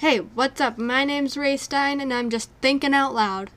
Hey, what's up? My name's Ray Stein, and I'm just thinking out loud.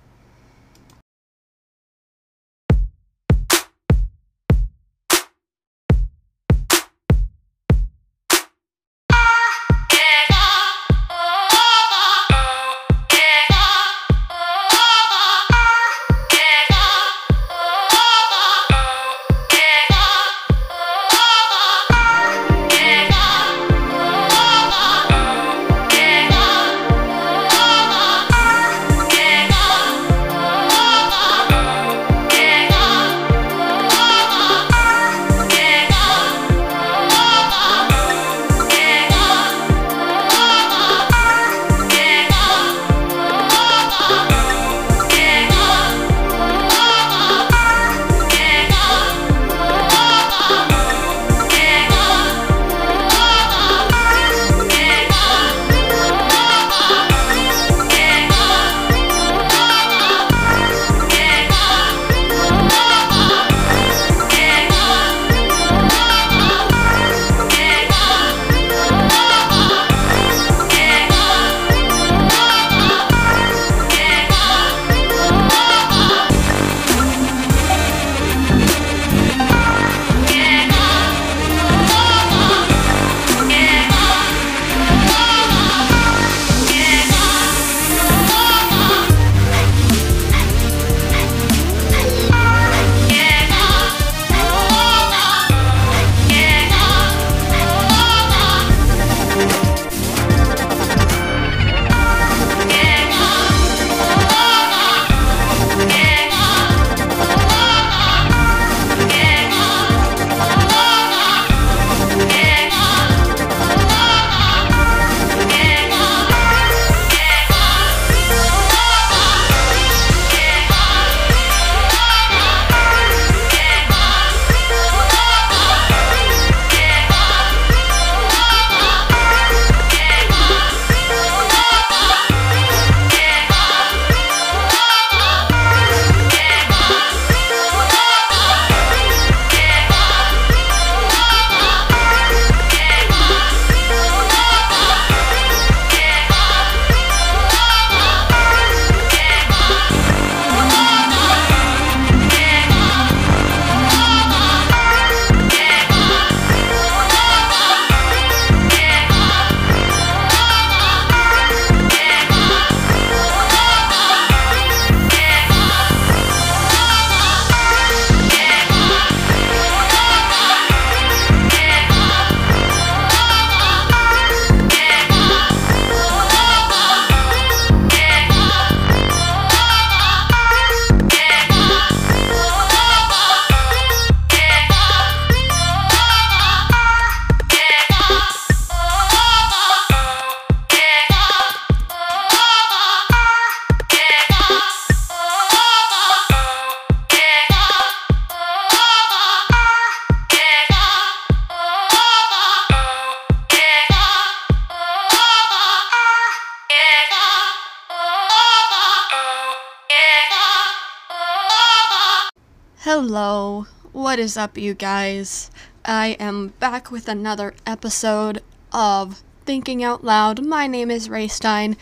Is up, you guys? I am back with another episode of Thinking Out Loud. My name is Ray Stein,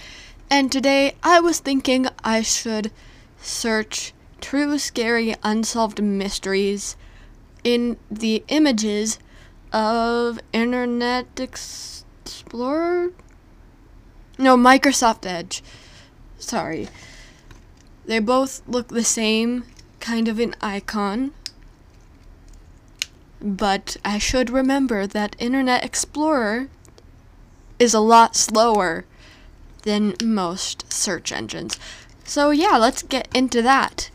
and today I was thinking I should search true scary unsolved mysteries in the images of Internet Explorer? No, Microsoft Edge. Sorry. They both look the same kind of an icon. But I should remember that Internet Explorer is a lot slower than most search engines. So, yeah, let's get into that.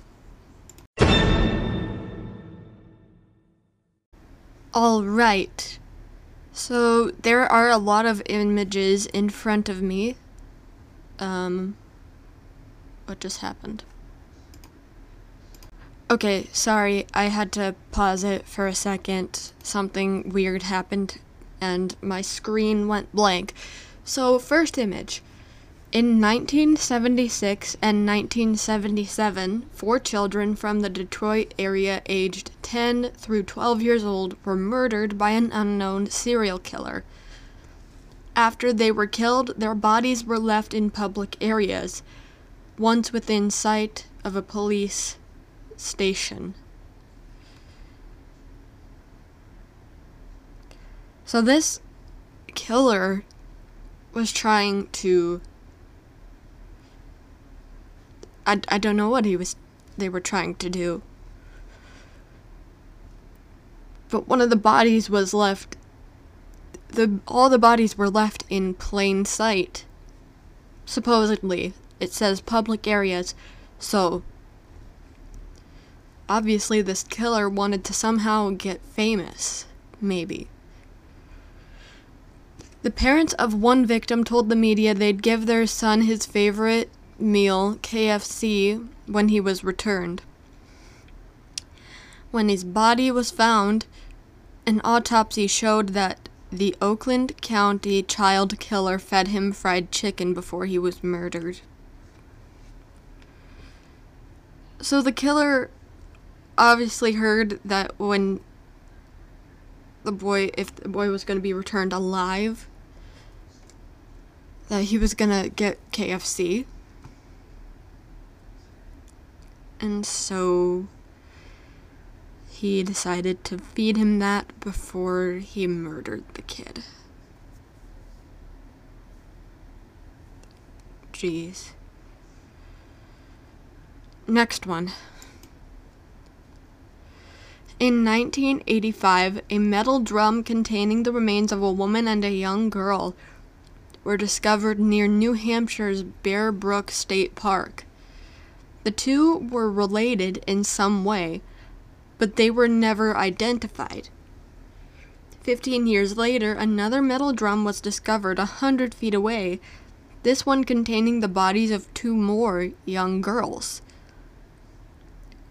Alright. So, there are a lot of images in front of me. Um, what just happened? Okay, sorry, I had to pause it for a second. Something weird happened and my screen went blank. So, first image. In 1976 and 1977, four children from the Detroit area aged 10 through 12 years old were murdered by an unknown serial killer. After they were killed, their bodies were left in public areas, once within sight of a police station. So this killer was trying to I, I don't know what he was they were trying to do. But one of the bodies was left the all the bodies were left in plain sight. Supposedly, it says public areas. So obviously this killer wanted to somehow get famous, maybe. The parents of one victim told the media they'd give their son his favorite meal, KFC, when he was returned. When his body was found, an autopsy showed that the Oakland County child killer fed him fried chicken before he was murdered. So the killer obviously heard that when the boy, if the boy was going to be returned alive, that he was gonna get KFC. And so he decided to feed him that before he murdered the kid. Jeez. Next one. In 1985, a metal drum containing the remains of a woman and a young girl were discovered near New Hampshire's Bear Brook State Park. The two were related in some way, but they were never identified. Fifteen years later, another metal drum was discovered a hundred feet away, this one containing the bodies of two more young girls,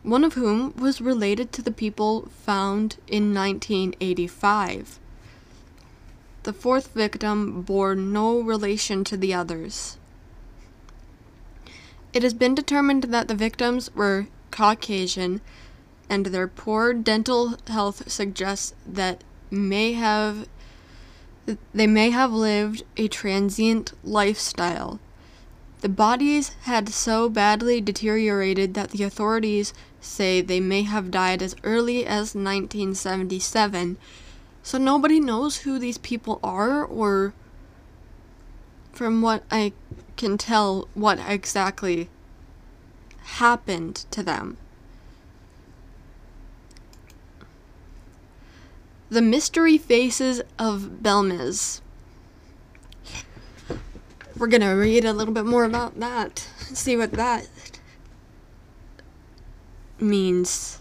one of whom was related to the people found in 1985. The fourth victim bore no relation to the others. It has been determined that the victims were Caucasian and their poor dental health suggests that may have they may have lived a transient lifestyle. The bodies had so badly deteriorated that the authorities say they may have died as early as 1977 so nobody knows who these people are, or from what I can tell, what exactly happened to them. The Mystery Faces of Belmez. We're gonna read a little bit more about that, see what that means.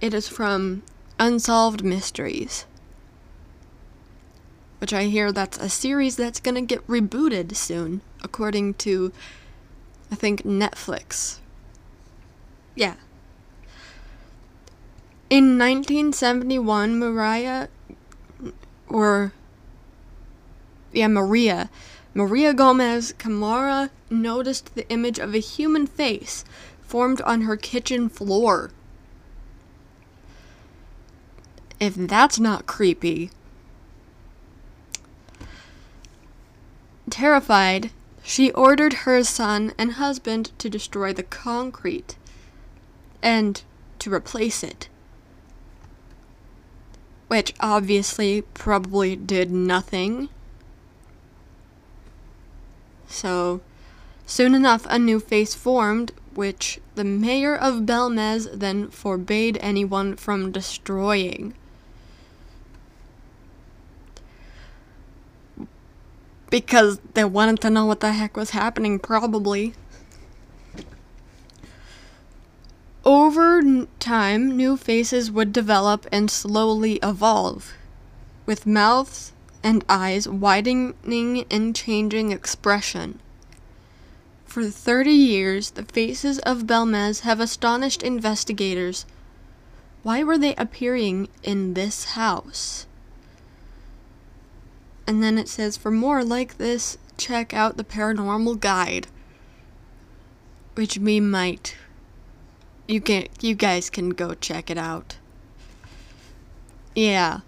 It is from Unsolved Mysteries. Which I hear that's a series that's gonna get rebooted soon, according to, I think, Netflix. Yeah. In 1971, Mariah, or, yeah, Maria, Maria Gomez Camara noticed the image of a human face formed on her kitchen floor if that's not creepy. Terrified, she ordered her son and husband to destroy the concrete and to replace it. Which obviously probably did nothing. So, soon enough, a new face formed, which the mayor of Belmez then forbade anyone from destroying. because they wanted to know what the heck was happening, probably. Over time, new faces would develop and slowly evolve, with mouths and eyes widening and changing expression. For 30 years, the faces of Belmez have astonished investigators. Why were they appearing in this house? And then it says, for more like this, check out the paranormal guide. Which we might. You can you guys can go check it out. Yeah.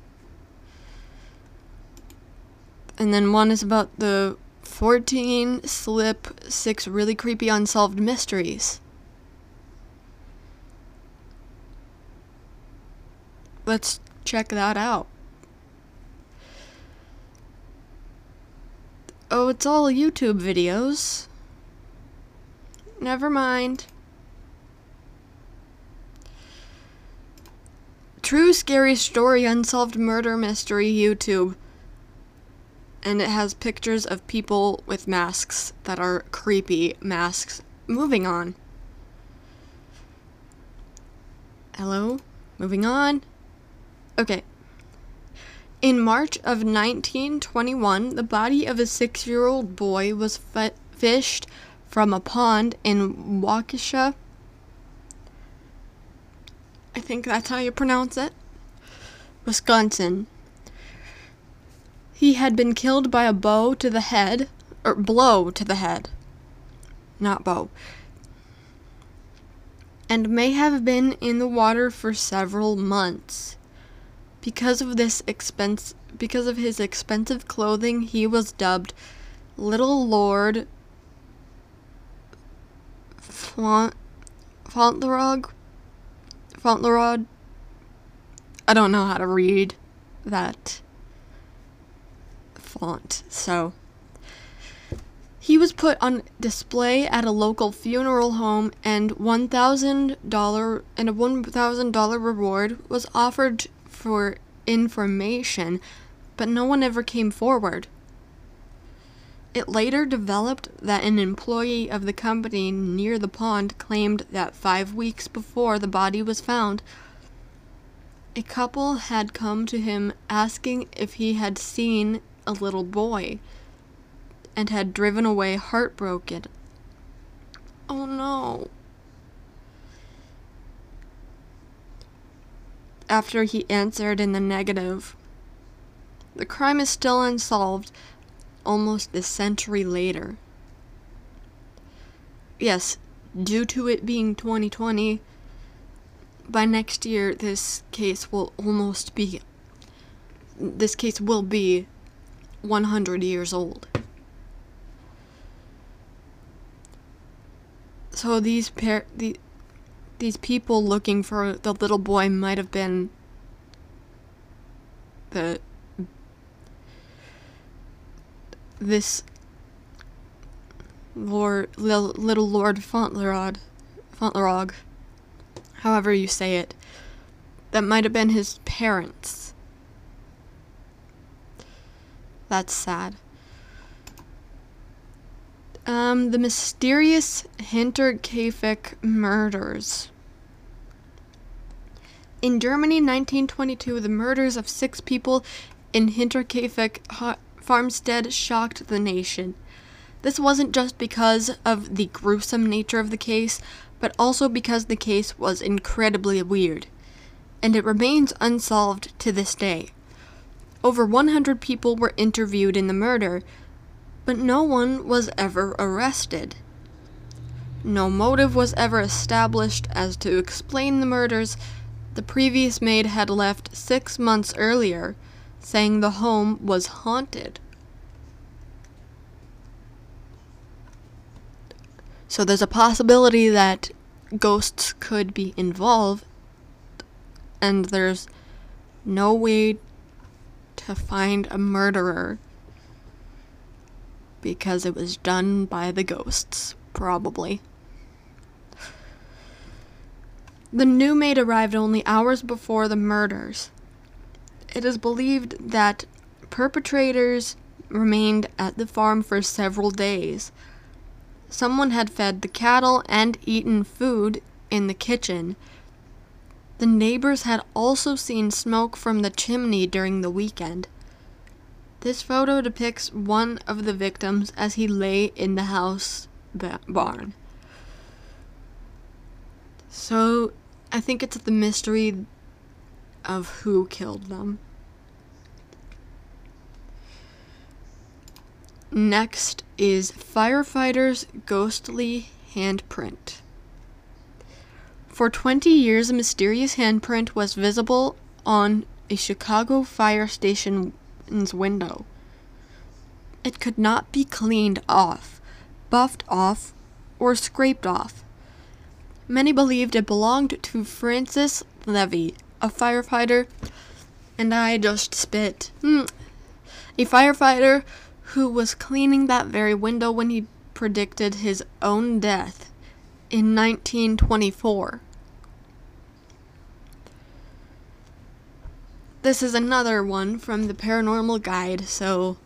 And then one is about the 14 slip 6 really creepy unsolved mysteries. Let's check that out. Oh, it's all YouTube videos. Never mind. True Scary Story Unsolved Murder Mystery YouTube. And it has pictures of people with masks that are creepy masks. Moving on. Hello? Moving on. Okay. In March of 1921, the body of a six year old boy was f- fished from a pond in Waukesha. I think that's how you pronounce it. Wisconsin. He had been killed by a bow to the head, or blow to the head. Not bow. And may have been in the water for several months. Because of this expense because of his expensive clothing, he was dubbed Little Lord Faunt Fauntleroy. Fauntleroy. I don't know how to read that so he was put on display at a local funeral home and $1,000 and a $1,000 reward was offered for information, but no one ever came forward. It later developed that an employee of the company near the pond claimed that five weeks before the body was found, a couple had come to him asking if he had seen a little boy and had driven away heartbroken. Oh no. after he answered in the negative. The crime is still unsolved almost a century later. Yes, due to it being 2020, by next year this case will almost be this case will be 100 years old. So these pair the these people looking for the little boy might have been the this Lord little Lord Fauntleroy Fauntleroy however you say it that might have been his parents that's sad um, the mysterious Hinterkaifeck murders. In Germany, 1922, the murders of six people in Hinterkaifeck farmstead shocked the nation. This wasn't just because of the gruesome nature of the case, but also because the case was incredibly weird, and it remains unsolved to this day. Over 100 people were interviewed in the murder, but no one was ever arrested. No motive was ever established as to explain the murders. The previous maid had left six months earlier, saying the home was haunted. So there's a possibility that ghosts could be involved, and there's no way to find a murderer because it was done by the ghosts, probably. The new maid arrived only hours before the murders. It is believed that perpetrators remained at the farm for several days. Someone had fed the cattle and eaten food in the kitchen. The neighbors had also seen smoke from the chimney during the weekend. This photo depicts one of the victims as he lay in the house barn. So, I think it's the mystery of who killed them. Next is firefighter's ghostly handprint. For 20 years, a mysterious handprint was visible on a Chicago fire station's window. it could not be cleaned off, buffed off, or scraped off. Many believed it belonged to Francis Levy, a firefighter, and I just spit. Mm. A firefighter who was cleaning that very window when he predicted his own death in 1924. This is another one from the Paranormal Guide, so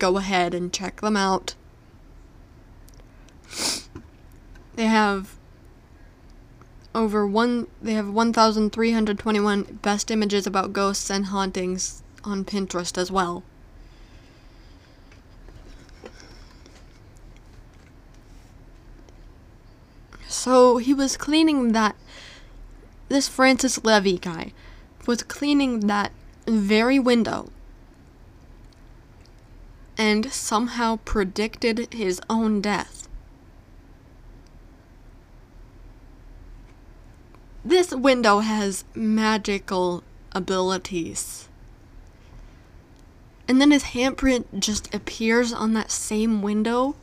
go ahead and check them out. They have over one they have 1321 best images about ghosts and hauntings on Pinterest as well. So he was cleaning that this Francis Levy guy was cleaning that very window and somehow predicted his own death. This window has magical abilities. And then his handprint just appears on that same window.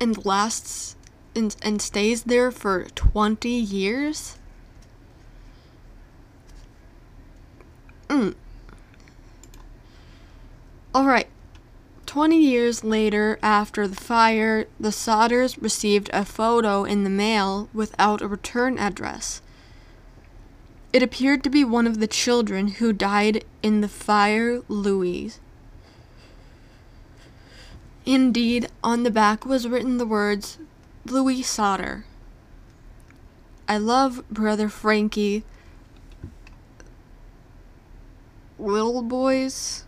And lasts and, and stays there for 20 years? Mm. Alright. 20 years later, after the fire, the Sodders received a photo in the mail without a return address. It appeared to be one of the children who died in the fire, Louise. Indeed, on the back was written the words, Louis Sodder. I love Brother Frankie. Little Boys.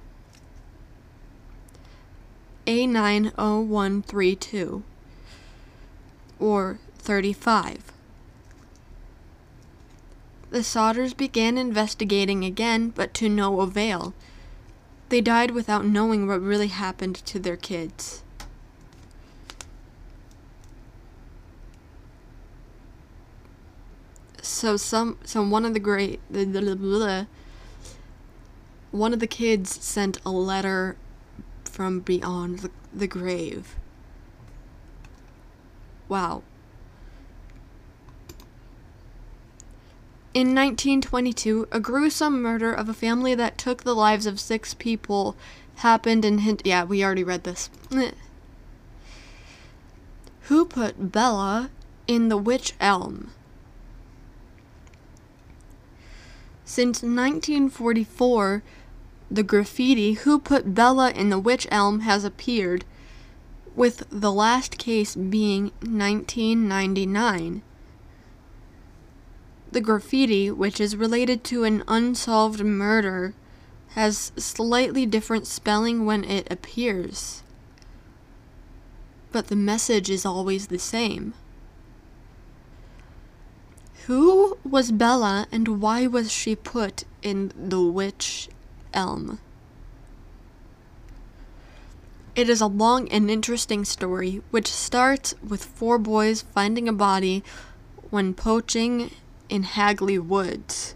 A90132. Or 35. The Sodders began investigating again, but to no avail. They died without knowing what really happened to their kids. So some so one of the great the the one of the kids sent a letter from beyond the, the grave. Wow. In 1922, a gruesome murder of a family that took the lives of six people happened in Hint. Yeah, we already read this. Who put Bella in the witch Elm? Since 1944, the graffiti Who Put Bella in the Witch Elm has appeared, with the last case being 1999. The graffiti, which is related to an unsolved murder, has slightly different spelling when it appears. But the message is always the same. Who was Bella and why was she put in the witch Elm? It is a long and interesting story which starts with four boys finding a body when poaching in Hagley Woods,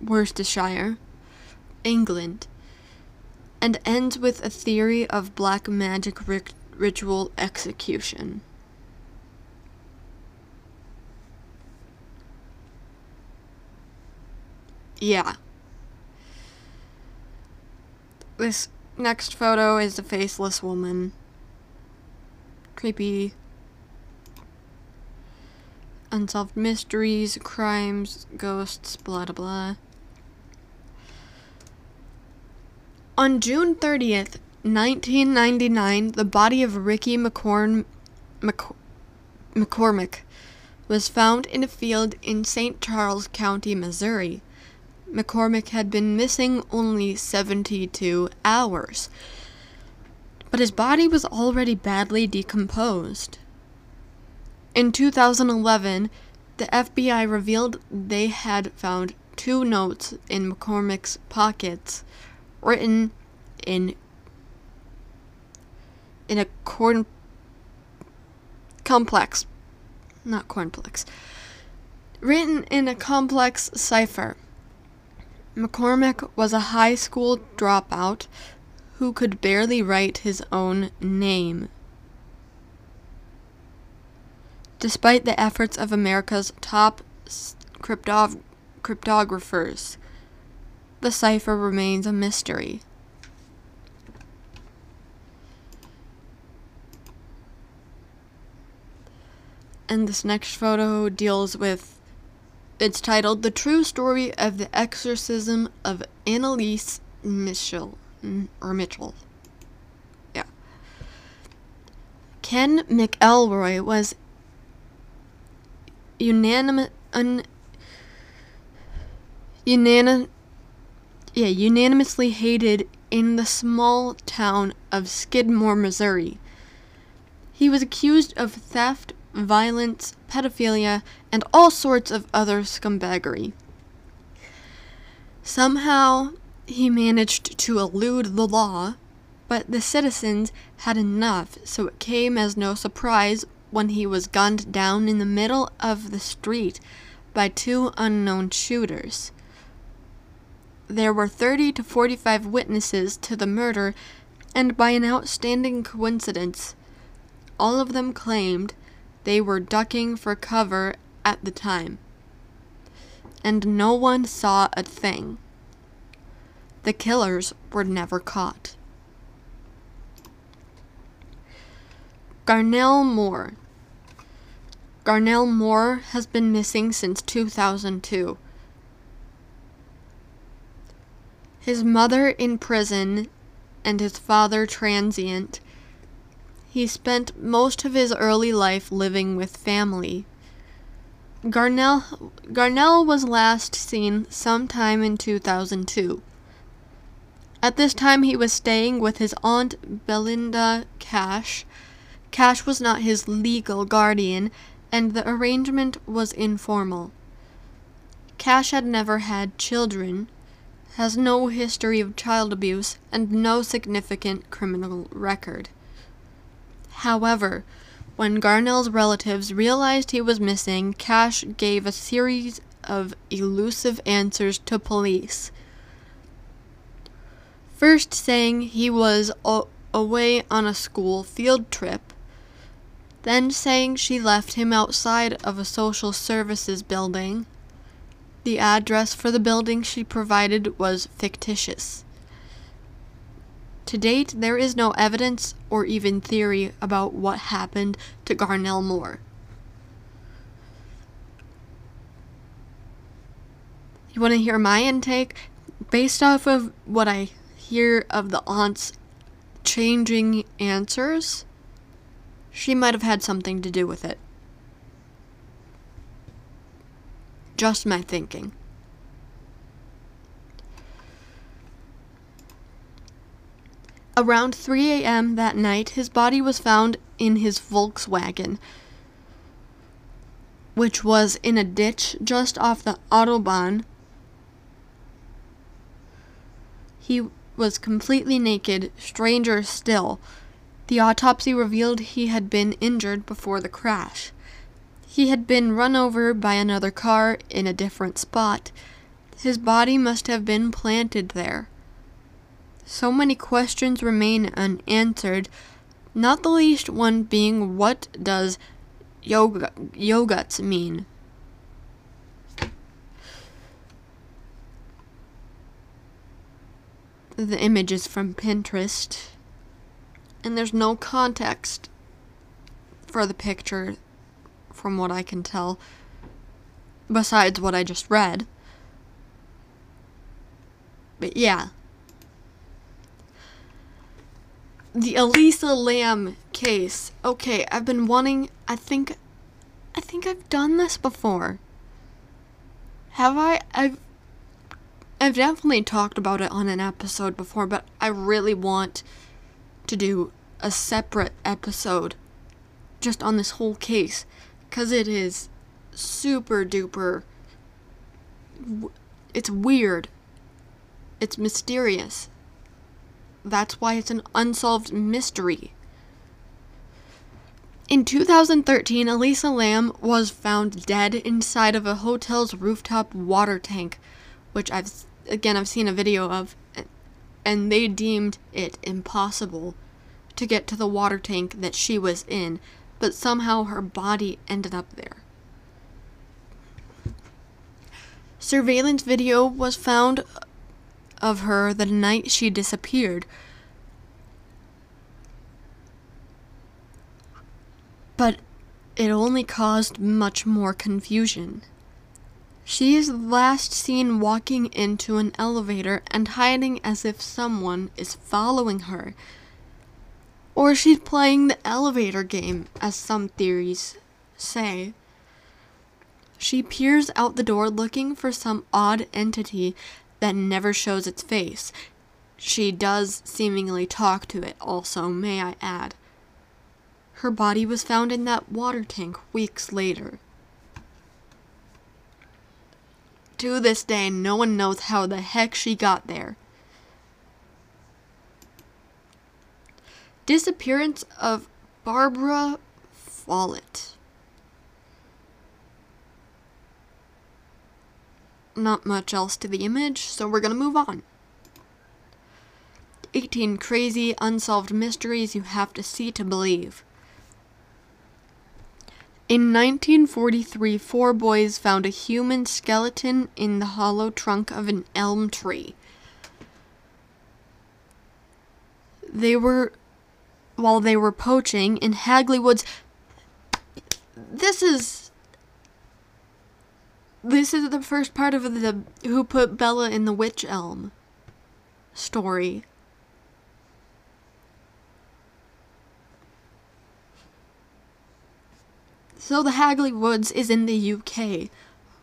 Worcestershire, England, and ends with a theory of black magic rit- ritual execution. Yeah. This next photo is a faceless woman. Creepy. Unsolved mysteries, crimes, ghosts, blah blah blah. On June 30th, 1999, the body of Ricky McCorn, McC- McCormick was found in a field in St. Charles County, Missouri. McCormick had been missing only 72 hours, but his body was already badly decomposed. In 2011, the FBI revealed they had found two notes in McCormick's pockets written in in a corn complex not cornplex written in a complex cipher McCormick was a high school dropout who could barely write his own name. Despite the efforts of America's top cryptog- cryptographers, the cipher remains a mystery. And this next photo deals with it's titled The True Story of the Exorcism of Anneliese Mitchell mm, or Mitchell. Yeah. Ken McElroy was unanimous un, unanim, yeah, unanimously hated in the small town of Skidmore, Missouri. He was accused of theft, violence, pedophilia, and all sorts of other scumbaggery. Somehow, he managed to elude the law, but the citizens had enough, so it came as no surprise when he was gunned down in the middle of the street by two unknown shooters. There were 30 to 45 witnesses to the murder, and by an outstanding coincidence, all of them claimed they were ducking for cover at the time. And no one saw a thing. The killers were never caught. Garnell Moore. Garnell Moore has been missing since 2002. His mother in prison and his father transient he spent most of his early life living with family. Garnell, Garnell was last seen sometime in 2002. At this time, he was staying with his aunt Belinda Cash. Cash was not his legal guardian, and the arrangement was informal. Cash had never had children, has no history of child abuse, and no significant criminal record. However, when Garnell's relatives realized he was missing, Cash gave a series of elusive answers to police. First, saying he was away on a school field trip, then saying she left him outside of a social services building. The address for the building she provided was fictitious. To date, there is no evidence or even theory about what happened to Garnell Moore. You want to hear my intake? Based off of what I hear of the aunt's changing answers, she might have had something to do with it. Just my thinking. Around 3 a.m. that night, his body was found in his Volkswagen, which was in a ditch just off the Autobahn. He was completely naked, stranger still. The autopsy revealed he had been injured before the crash. He had been run over by another car in a different spot. His body must have been planted there. So many questions remain unanswered, not the least one being what does yoga mean? The image is from Pinterest, and there's no context for the picture from what I can tell, besides what I just read. But yeah. The Elisa Lam case. Okay, I've been wanting. I think. I think I've done this before. Have I? I've. I've definitely talked about it on an episode before, but I really want to do a separate episode just on this whole case because it is super duper. It's weird. It's mysterious. That's why it's an unsolved mystery. In 2013, Elisa Lam was found dead inside of a hotel's rooftop water tank, which I've again, I've seen a video of, and they deemed it impossible to get to the water tank that she was in, but somehow her body ended up there. Surveillance video was found of her the night she disappeared. But it only caused much more confusion. She is last seen walking into an elevator and hiding as if someone is following her. Or she's playing the elevator game, as some theories say. She peers out the door looking for some odd entity that never shows its face. She does seemingly talk to it, also, may I add. Her body was found in that water tank weeks later. To this day, no one knows how the heck she got there. Disappearance of Barbara Follett. Not much else to the image, so we're gonna move on. 18 crazy unsolved mysteries you have to see to believe. In 1943, four boys found a human skeleton in the hollow trunk of an elm tree. They were, while they were poaching in Hagley Woods. This is. This is the first part of the Who Put Bella in the Witch Elm story. So the Hagley Woods is in the UK.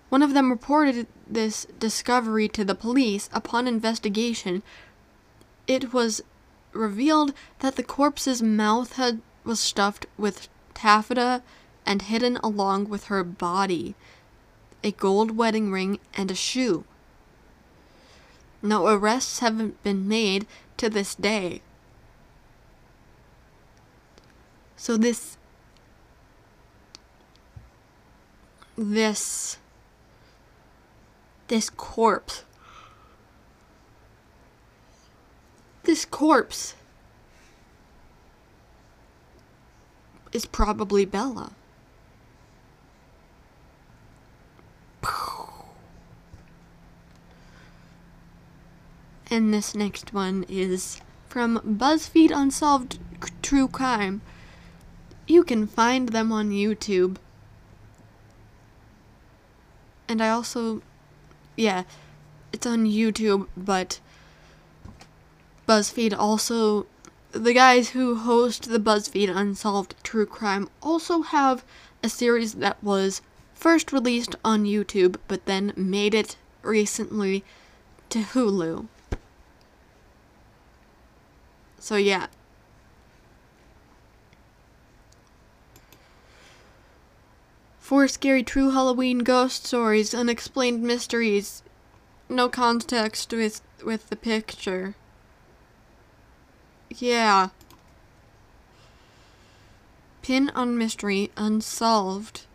One of them reported this discovery to the police. Upon investigation, it was revealed that the corpse's mouth had was stuffed with taffeta and hidden along with her body, a gold wedding ring and a shoe. No arrests haven't been made to this day. So this this this corpse this corpse is probably Bella. And this next one is from BuzzFeed Unsolved True Crime. You can find them on YouTube and I also, yeah, it's on YouTube, but BuzzFeed also, the guys who host the BuzzFeed Unsolved True Crime also have a series that was first released on YouTube, but then made it recently to Hulu. So yeah, Four scary true Halloween ghost stories, unexplained mysteries. No context with with the picture. Yeah. Pin on mystery unsolved.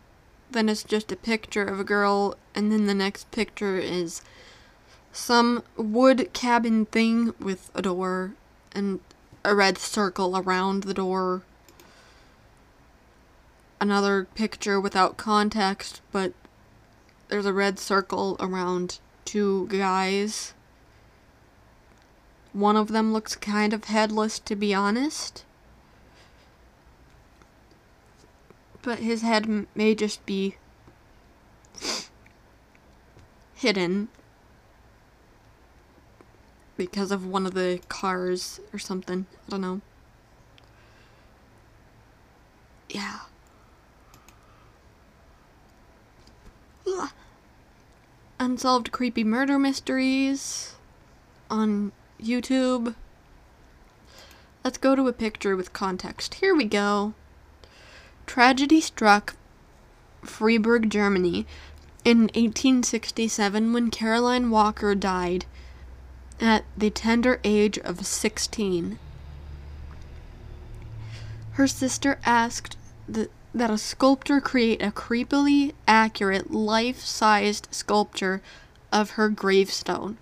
Then it's just a picture of a girl and then the next picture is some wood cabin thing with a door and a red circle around the door another picture without context, but there's a red circle around two guys. One of them looks kind of headless, to be honest. But his head may just be hidden because of one of the cars or something. I don't know. Yeah. Unsolved Creepy Murder Mysteries on YouTube. Let's go to a picture with context. Here we go. Tragedy struck Freiburg, Germany in 1867 when Caroline Walker died at the tender age of 16. Her sister asked the that a sculptor create a creepily accurate life sized sculpture of her gravestone.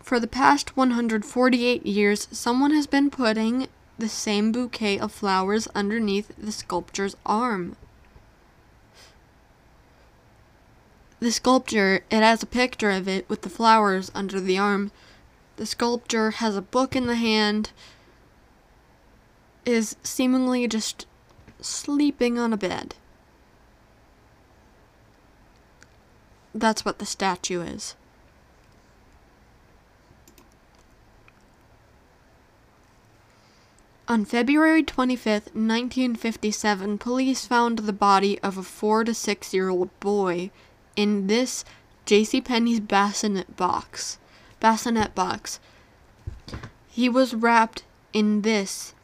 For the past 148 years, someone has been putting the same bouquet of flowers underneath the sculpture's arm. The sculpture, it has a picture of it with the flowers under the arm. The sculpture has a book in the hand, is seemingly just sleeping on a bed. That's what the statue is. On February 25th, 1957, police found the body of a four to six year old boy in this JCPenney's bassinet box. Bassinet box. He was wrapped in this,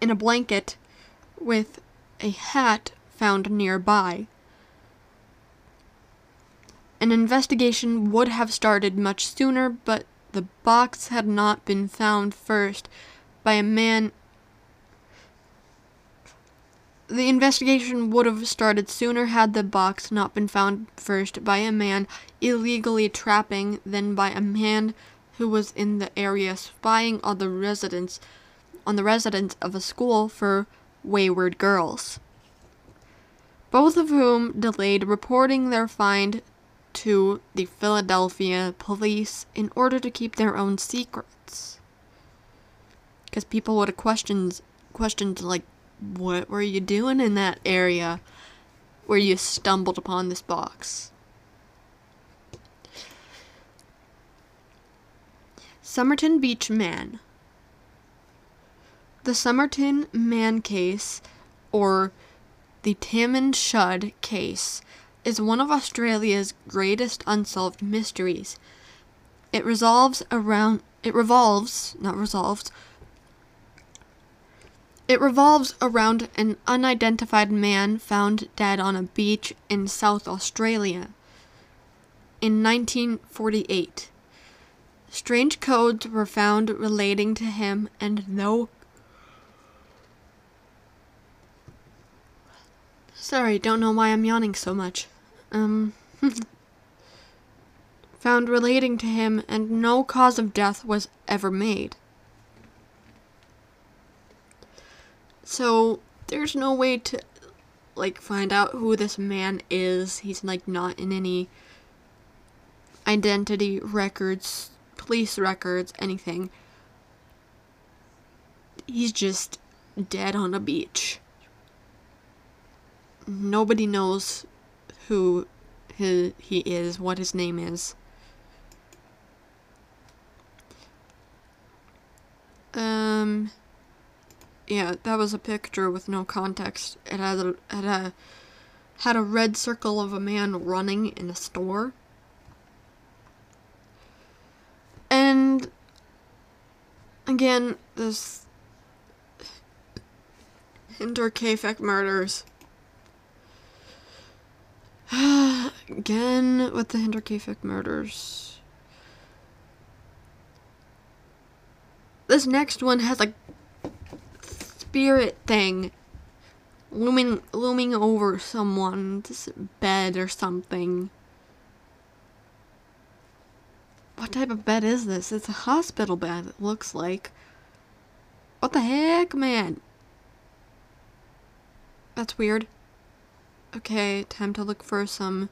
in a blanket, with a hat found nearby. An investigation would have started much sooner, but the box had not been found first by a man. The investigation would have started sooner had the box not been found first by a man illegally trapping than by a man who was in the area spying on the residents on the residents of a school for wayward girls. Both of whom delayed reporting their find to the Philadelphia police in order to keep their own secrets because people would have questions questioned like what were you doing in that area where you stumbled upon this box Somerton Beach Man The Somerton Man case or the Tamam Shud case is one of Australia's greatest unsolved mysteries. It resolves around it revolves, not resolves, it revolves around an unidentified man found dead on a beach in South Australia in 1948. Strange codes were found relating to him, and no. Sorry, don't know why I'm yawning so much. Um. found relating to him, and no cause of death was ever made. So there's no way to like find out who this man is. He's like not in any identity records, police records, anything. He's just dead on a beach. Nobody knows who his, he is, what his name is. Um yeah, that was a picture with no context. It had a, had a had a red circle of a man running in a store. And again, this Hinterkaifeck murders. again with the Hinterkaifeck murders. This next one has a spirit thing looming looming over someone's bed or something. What type of bed is this? It's a hospital bed, it looks like. What the heck, man? That's weird. Okay, time to look for some.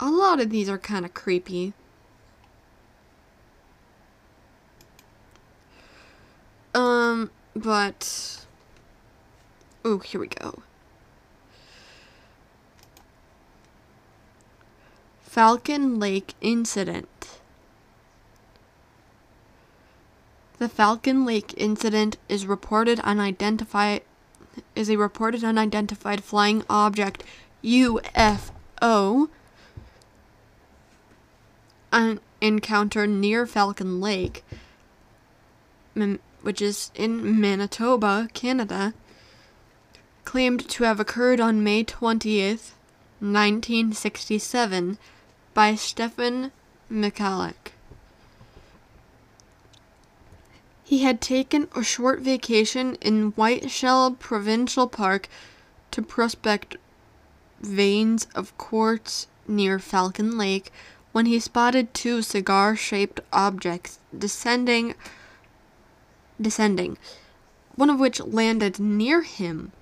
A lot of these are kind of creepy. Um, but. Oh, here we go. Falcon Lake Incident. The Falcon Lake incident is reported unidentified is a reported unidentified flying object UFO an encounter near Falcon Lake which is in Manitoba, Canada, claimed to have occurred on May 20th, 1967, by Stephen Michalak. He had taken a short vacation in Whiteshell Provincial Park to prospect veins of quartz near Falcon Lake when he spotted two cigar-shaped objects descending descending, one of which landed near him.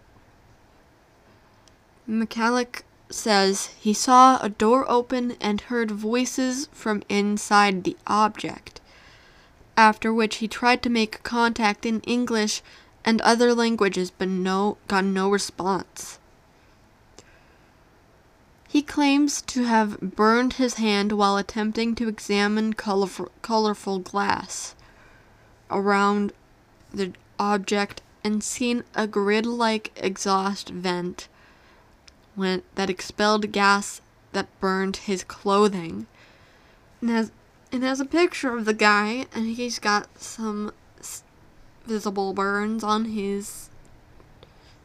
McCulloch says he saw a door open and heard voices from inside the object, after which he tried to make contact in English and other languages but no got no response. He claims to have burned his hand while attempting to examine colorful, colorful glass around the object and seen a grid like exhaust vent when, that expelled gas that burned his clothing. And has, has a picture of the guy, and he's got some visible burns on his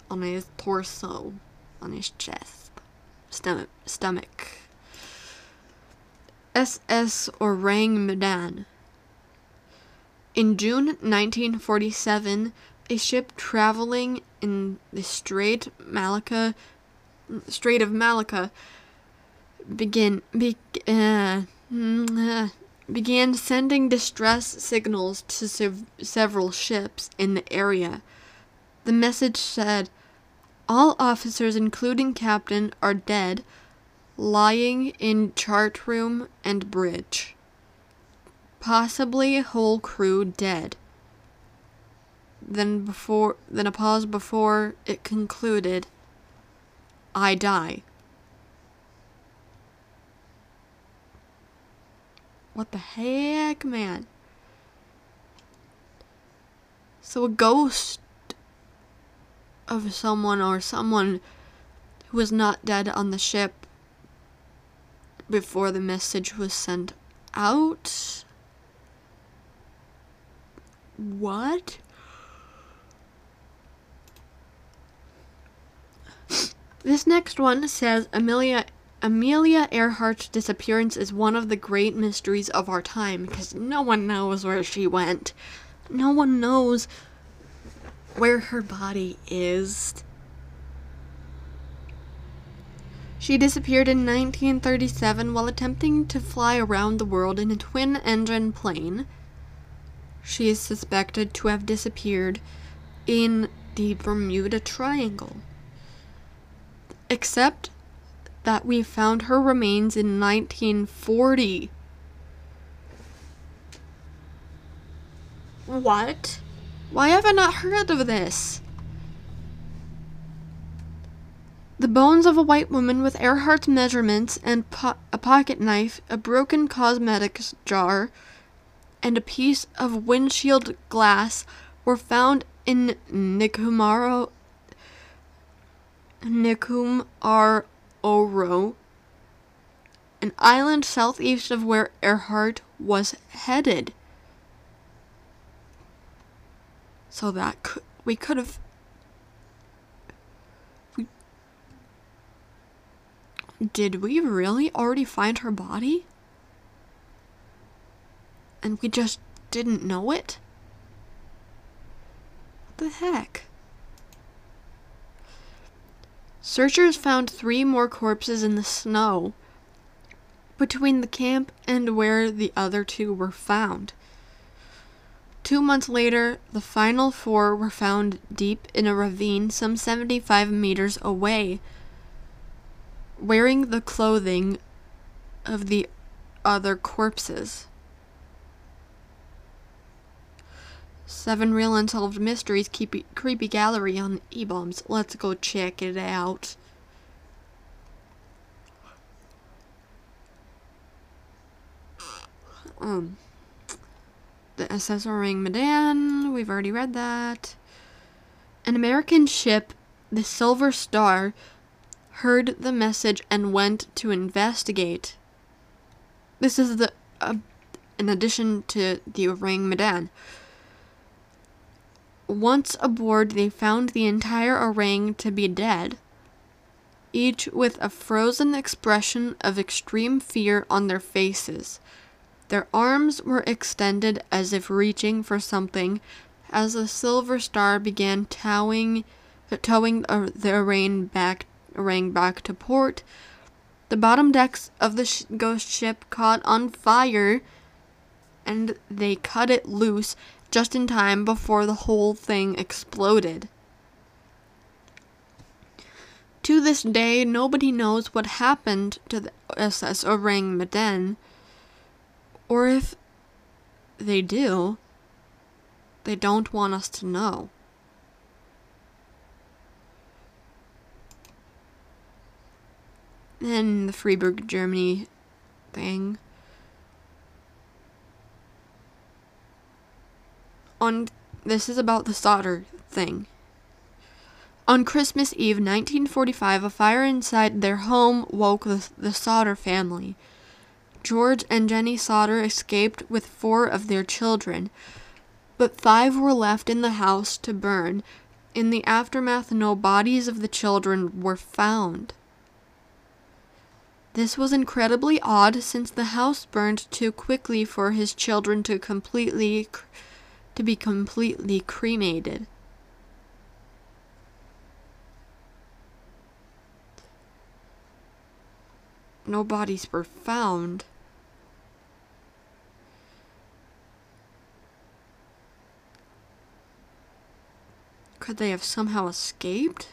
on his torso, on his chest stomach. stomach. SS Orang Medan. In June 1947, a ship traveling in the Strait Malacca, Strait of Malacca, begin, be, uh, began sending distress signals to sev- several ships in the area. The message said, all officers, including captain, are dead, lying in chart room and bridge. Possibly a whole crew dead. Then before then a pause before it concluded. I die. What the heck, man? So a ghost of someone or someone who was not dead on the ship before the message was sent out. What? This next one says Amelia Amelia Earhart's disappearance is one of the great mysteries of our time because no one knows where she went. No one knows where her body is. She disappeared in 1937 while attempting to fly around the world in a twin engine plane. She is suspected to have disappeared in the Bermuda Triangle. Except that we found her remains in 1940. What? Why have I not heard of this? The bones of a white woman with Earhart's measurements and po- a pocket knife, a broken cosmetics jar, and a piece of windshield glass were found in Nikumaro Nikum an island southeast of where Earhart was headed. so that could, we could have we, did we really already find her body and we just didn't know it? What the heck? Searchers found three more corpses in the snow between the camp and where the other two were found. Two months later, the final four were found deep in a ravine some 75 meters away, wearing the clothing of the other corpses. Seven real unsolved mysteries, creepy, gallery on eBaum's. Let's go check it out. Um. The SS Orang Medan, we've already read that. An American ship, the Silver Star, heard the message and went to investigate. This is the uh, in addition to the Orang Medan. Once aboard, they found the entire orang to be dead, each with a frozen expression of extreme fear on their faces. Their arms were extended as if reaching for something as the silver star began towing, towing the orang back, orang back to port. The bottom decks of the sh- ghost ship caught on fire and they cut it loose just in time before the whole thing exploded. To this day, nobody knows what happened to the SS Orang Medan, or if they do, they don't want us to know. Then the Freiburg, Germany thing. On this is about the Sodder thing. On Christmas Eve 1945, a fire inside their home woke the, the Sodder family. George and Jenny Sodder escaped with four of their children, but five were left in the house to burn. In the aftermath, no bodies of the children were found. This was incredibly odd since the house burned too quickly for his children to completely to be completely cremated. No bodies were found. Could they have somehow escaped?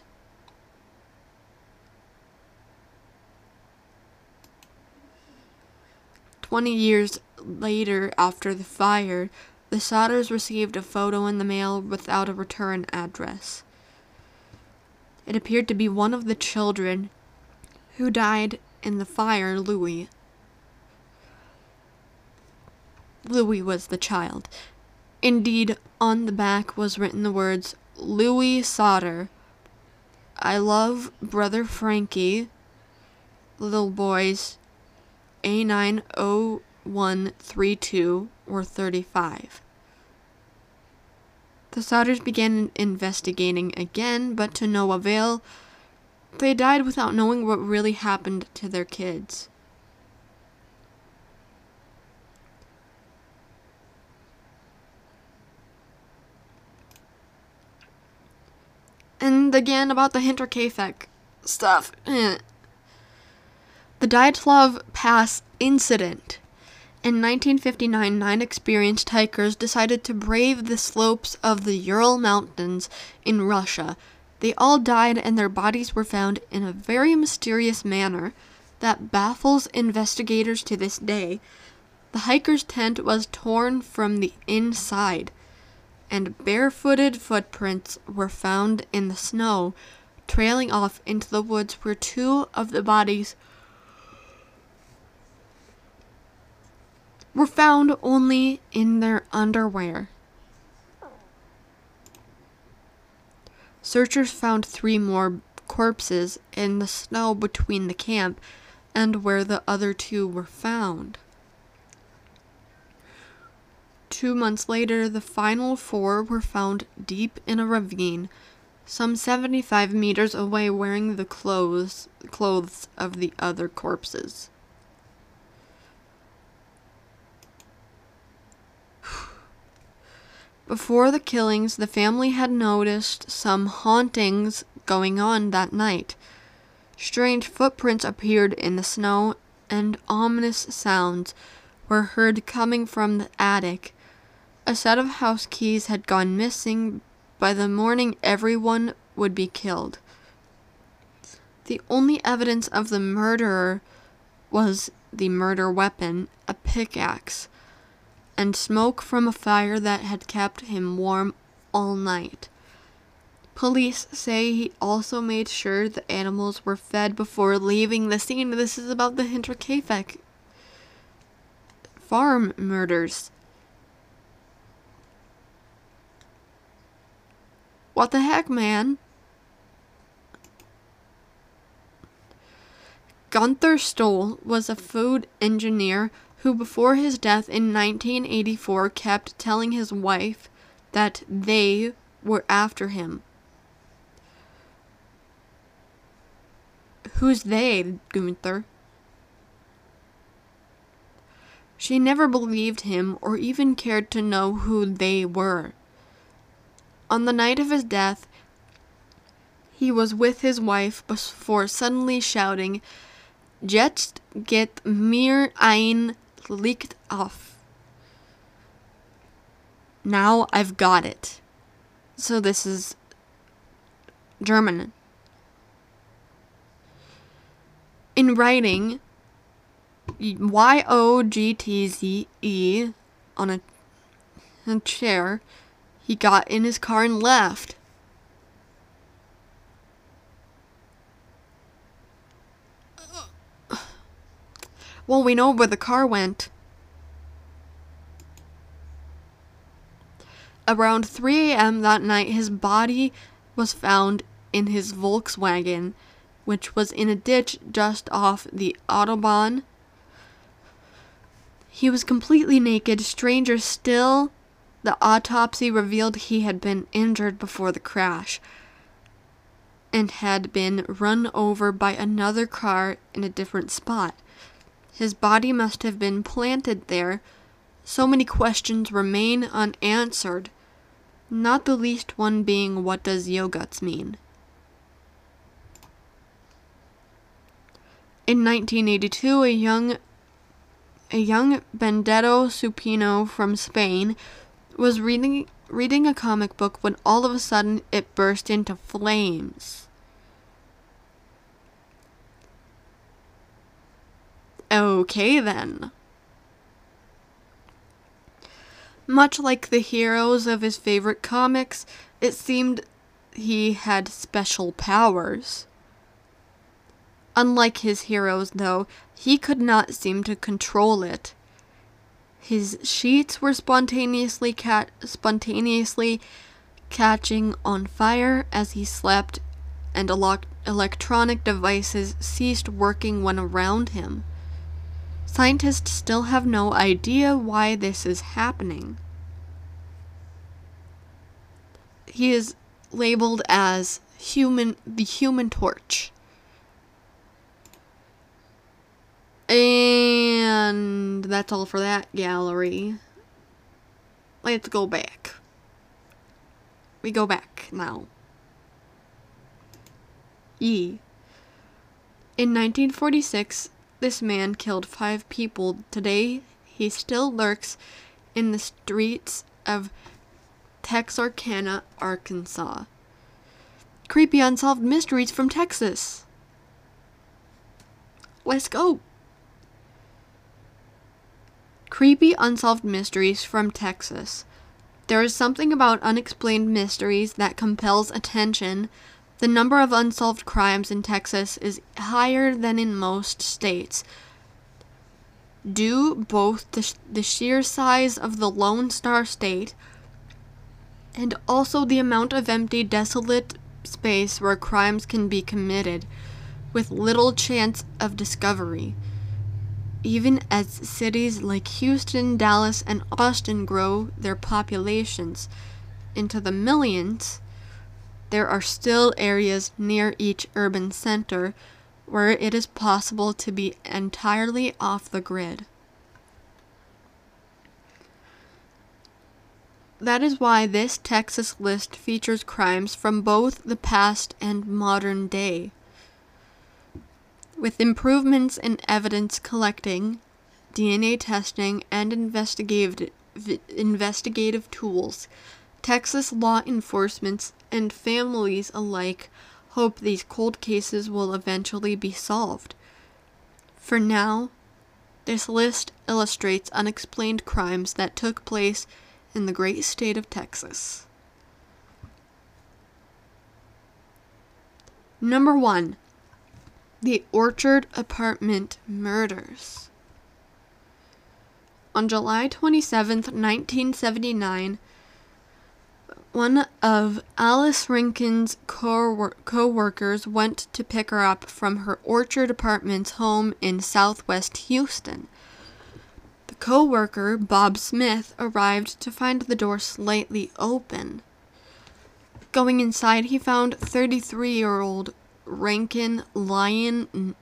Twenty years later, after the fire, the Sodders received a photo in the mail without a return address. It appeared to be one of the children who died in the fire, Louis. Louis was the child. Indeed, on the back was written the words Louis Sodder. I love brother Frankie. Little boys A90132 or 35. The Sodders began investigating again, but to no avail. They died without knowing what really happened to their kids. And again about the Hinterkaifeck stuff. Eh. The Dyatlov Pass incident. In 1959, nine experienced hikers decided to brave the slopes of the Ural Mountains in Russia. They all died and their bodies were found in a very mysterious manner that baffles investigators to this day. The hiker's tent was torn from the inside, and barefooted footprints were found in the snow, trailing off into the woods where two of the bodies were found only in their underwear. Searchers found three more corpses in the snow between the camp and where the other two were found. Two months later, the final four were found deep in a ravine, some 75 meters away, wearing the clothes, clothes of the other corpses. Before the killings, the family had noticed some hauntings going on that night. Strange footprints appeared in the snow, and ominous sounds were heard coming from the attic. A set of house keys had gone missing. By the morning, everyone would be killed. The only evidence of the murderer was the murder weapon, a pickaxe and smoke from a fire that had kept him warm all night. Police say he also made sure the animals were fed before leaving the scene. This is about the Hinterkaifeck farm murders. What the heck, man? Gunther Stoll was a food engineer who before his death in 1984 kept telling his wife that they were after him. Who's they, Gunther? She never believed him or even cared to know who they were. On the night of his death, he was with his wife before suddenly shouting, Jetzt geht mir ein Licht off. Now I've got it. So this is German. In writing, Y O G T Z E on a, a chair, he got in his car and left. Well, we know where the car went. Around 3 a.m. that night, his body was found in his Volkswagen, which was in a ditch just off the Autobahn. He was completely naked. Stranger still, the autopsy revealed he had been injured before the crash and had been run over by another car in a different spot. His body must have been planted there. So many questions remain unanswered, not the least one being what does YOGTZE mean? In 1982, a young a young Benedetto Supino from Spain was reading reading a comic book when all of a sudden it burst into flames. Okay then. Much like the heroes of his favorite comics, it seemed he had special powers. Unlike his heroes, though, he could not seem to control it. His sheets were spontaneously cat- spontaneously catching on fire as he slept, and electronic devices ceased working when around him. Scientists still have no idea why this is happening. He is labeled as human the human torch. And that's all for that gallery. Let's go back. We go back now. E. In 1946, this man killed five people. Today, he still lurks in the streets of Texarkana, Arkansas. Creepy Unsolved Mysteries from Texas. Let's go. Creepy Unsolved Mysteries from Texas. There is something about unexplained mysteries that compels attention the number of unsolved crimes in Texas is higher than in most states. Due both the, the sheer size of the Lone Star State and also the amount of empty, desolate space where crimes can be committed, with little chance of discovery. Even as cities like Houston, Dallas, and Austin grow their populations into the millions, there are still areas near each urban center where it is possible to be entirely off the grid. That is why this Texas list features crimes from both the past and modern day. With improvements in evidence collecting, DNA testing, and investigative, investigative tools, Texas law enforcement and families alike hope these cold cases will eventually be solved. For now, this list illustrates unexplained crimes that took place in the great state of Texas. Number 1 The Orchard Apartment Murders. On July 27, 1979, one of Alice Rankin's co workers went to pick her up from her Orchard Apartments home in southwest Houston. The co worker, Bob Smith, arrived to find the door slightly open. Going inside, he found 33 year old Rankin lying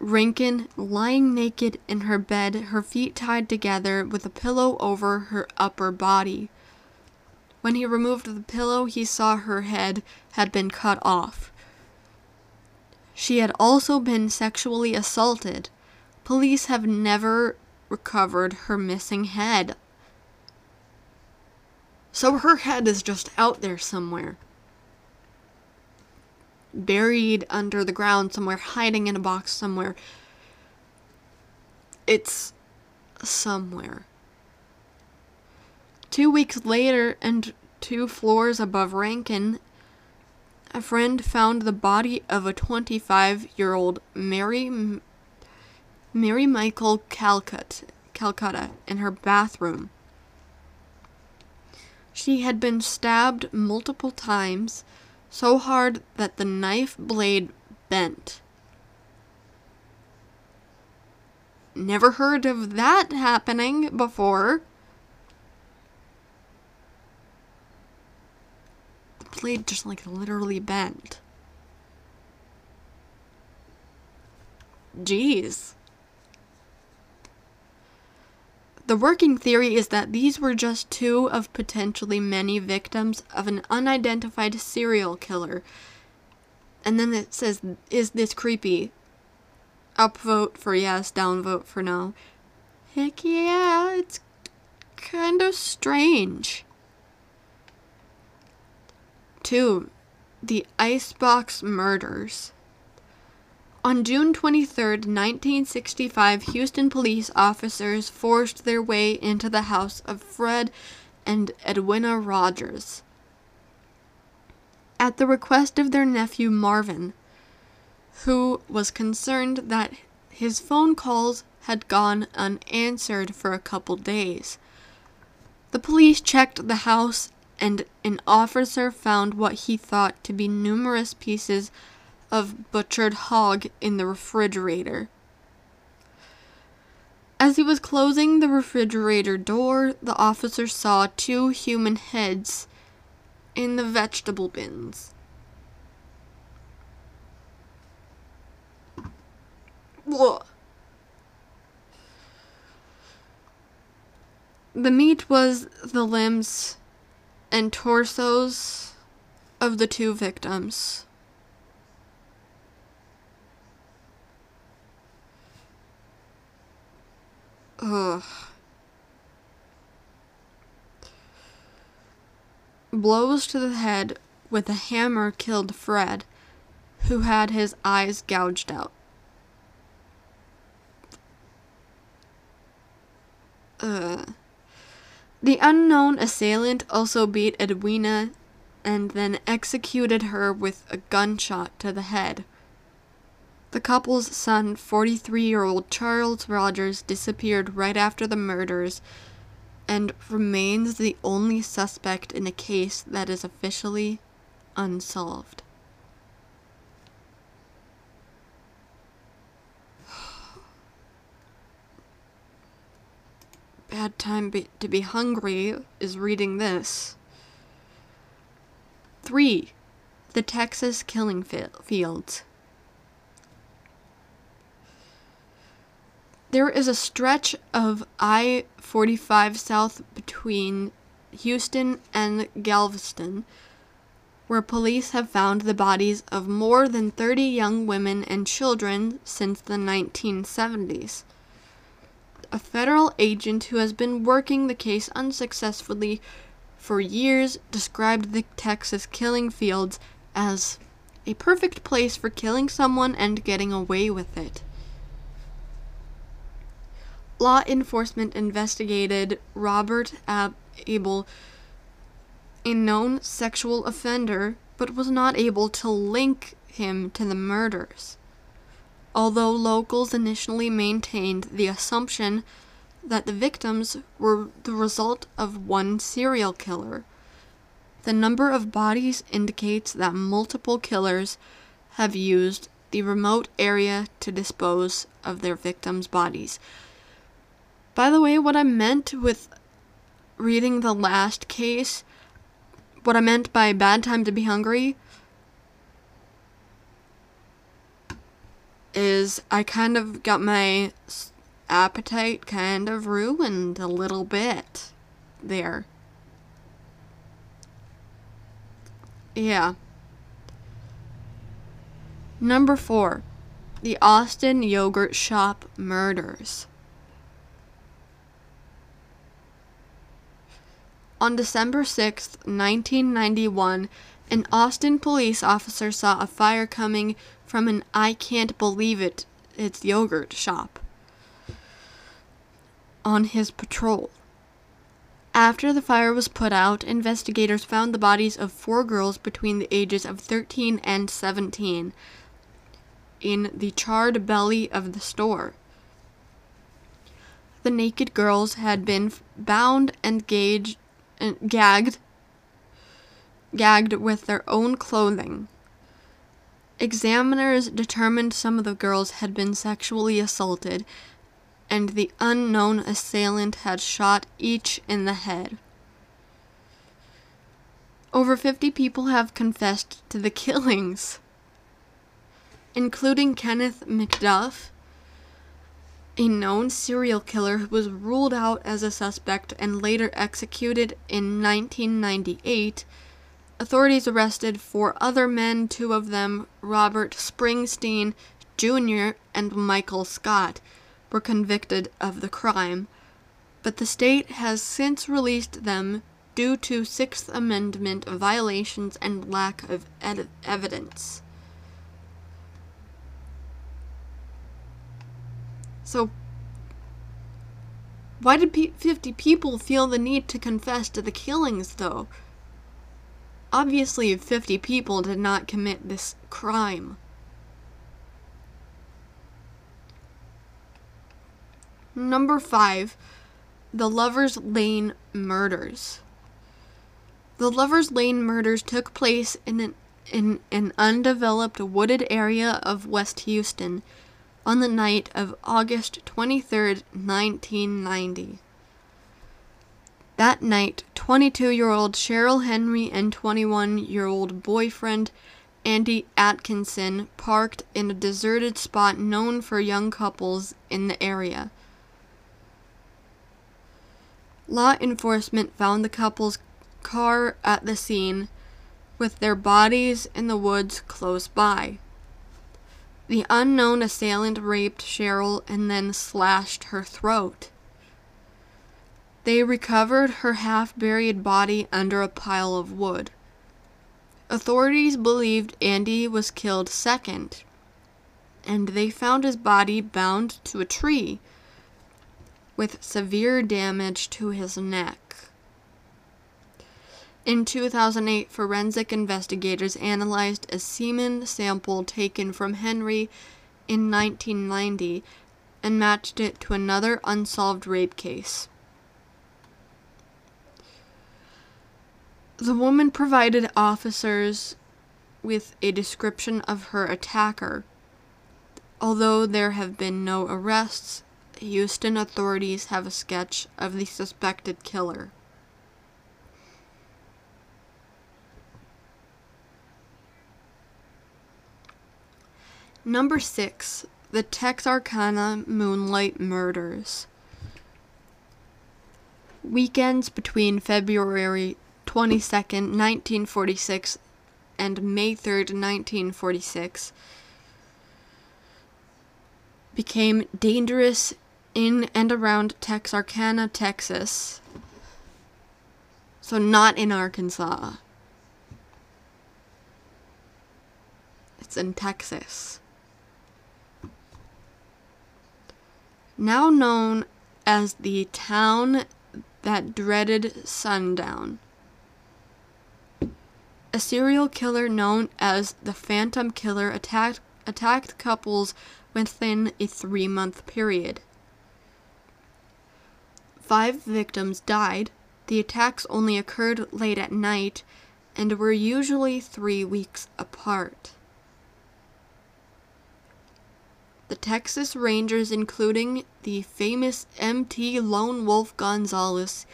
Rankin lying naked in her bed, her feet tied together with a pillow over her upper body. When he removed the pillow, he saw her head had been cut off. She had also been sexually assaulted. Police have never recovered her missing head. So her head is just out there somewhere. Buried under the ground somewhere, hiding in a box somewhere. It's somewhere. Two weeks later, and two floors above Rankin, a friend found the body of a 25 year old Mary, Mary Michael Calcutt, Calcutta in her bathroom. She had been stabbed multiple times, so hard that the knife blade bent. Never heard of that happening before. Blade just like literally bent. Jeez. The working theory is that these were just two of potentially many victims of an unidentified serial killer. And then it says, Is this creepy? Upvote for yes, downvote for no. Heck yeah, it's kind of strange. 2. The Icebox Murders. On June 23, 1965, Houston police officers forced their way into the house of Fred and Edwina Rogers. At the request of their nephew Marvin, who was concerned that his phone calls had gone unanswered for a couple days. The police checked the house and an officer found what he thought to be numerous pieces of butchered hog in the refrigerator. As he was closing the refrigerator door, the officer saw two human heads in the vegetable bins. Whoa. The meat was the limbs and torsos of the two victims. Ugh. Blows to the head with a hammer killed Fred, who had his eyes gouged out. Ugh. The unknown assailant also beat Edwina and then executed her with a gunshot to the head. The couple's son, 43 year old Charles Rogers, disappeared right after the murders and remains the only suspect in a case that is officially unsolved. Bad time be- to be hungry is reading this. 3. The Texas Killing Fields. There is a stretch of I 45 south between Houston and Galveston where police have found the bodies of more than 30 young women and children since the 1970s. A federal agent who has been working the case unsuccessfully for years described the Texas killing fields as a perfect place for killing someone and getting away with it law enforcement investigated Robert Ab- Abel, a known sexual offender, but was not able to link him to the murders. Although locals initially maintained the assumption that the victims were the result of one serial killer, the number of bodies indicates that multiple killers have used the remote area to dispose of their victims' bodies. By the way, what I meant with reading the last case, what I meant by bad time to be hungry, is I kind of got my appetite kind of ruined a little bit there. Yeah. Number four, the Austin Yogurt Shop murders. On December 6, 1991, an Austin police officer saw a fire coming from an I can't believe it, it's yogurt shop on his patrol. After the fire was put out, investigators found the bodies of four girls between the ages of 13 and 17 in the charred belly of the store. The naked girls had been bound and gauged, and gagged gagged with their own clothing. Examiners determined some of the girls had been sexually assaulted and the unknown assailant had shot each in the head. Over 50 people have confessed to the killings, including Kenneth McDuff, a known serial killer who was ruled out as a suspect and later executed in 1998. Authorities arrested four other men, two of them, Robert Springsteen Jr. and Michael Scott, were convicted of the crime, but the state has since released them due to Sixth Amendment violations and lack of ed- evidence. So, why did 50 people feel the need to confess to the killings, though? Obviously, 50 people did not commit this crime. Number five, the Lover's Lane murders. The Lover's Lane murders took place in an, in an undeveloped wooded area of West Houston on the night of August 23, 1990. That night, 22 year old Cheryl Henry and 21 year old boyfriend Andy Atkinson parked in a deserted spot known for young couples in the area. Law enforcement found the couple's car at the scene with their bodies in the woods close by. The unknown assailant raped Cheryl and then slashed her throat. They recovered her half buried body under a pile of wood. Authorities believed Andy was killed second, and they found his body bound to a tree with severe damage to his neck. In 2008, forensic investigators analyzed a semen sample taken from Henry in 1990 and matched it to another unsolved rape case. The woman provided officers with a description of her attacker. Although there have been no arrests, Houston authorities have a sketch of the suspected killer. Number 6. The Texarkana Moonlight Murders. Weekends between February 22nd, 1946 and May 3rd, 1946 became dangerous in and around Texarkana, Texas. So, not in Arkansas. It's in Texas. Now known as the town that dreaded sundown. A serial killer known as the Phantom Killer attacked, attacked couples within a three month period. Five victims died. The attacks only occurred late at night and were usually three weeks apart. The Texas Rangers, including the famous MT Lone Wolf Gonzalez,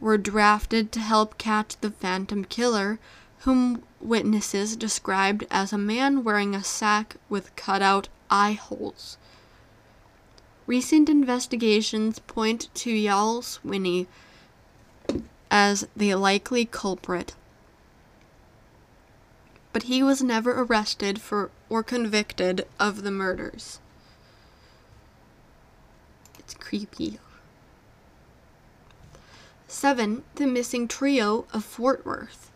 were drafted to help catch the Phantom Killer, whom witnesses described as a man wearing a sack with cutout eye holes. Recent investigations point to Yal Swinney as the likely culprit. but he was never arrested for or convicted of the murders. It's creepy. 7. The Missing Trio of Fort Worth.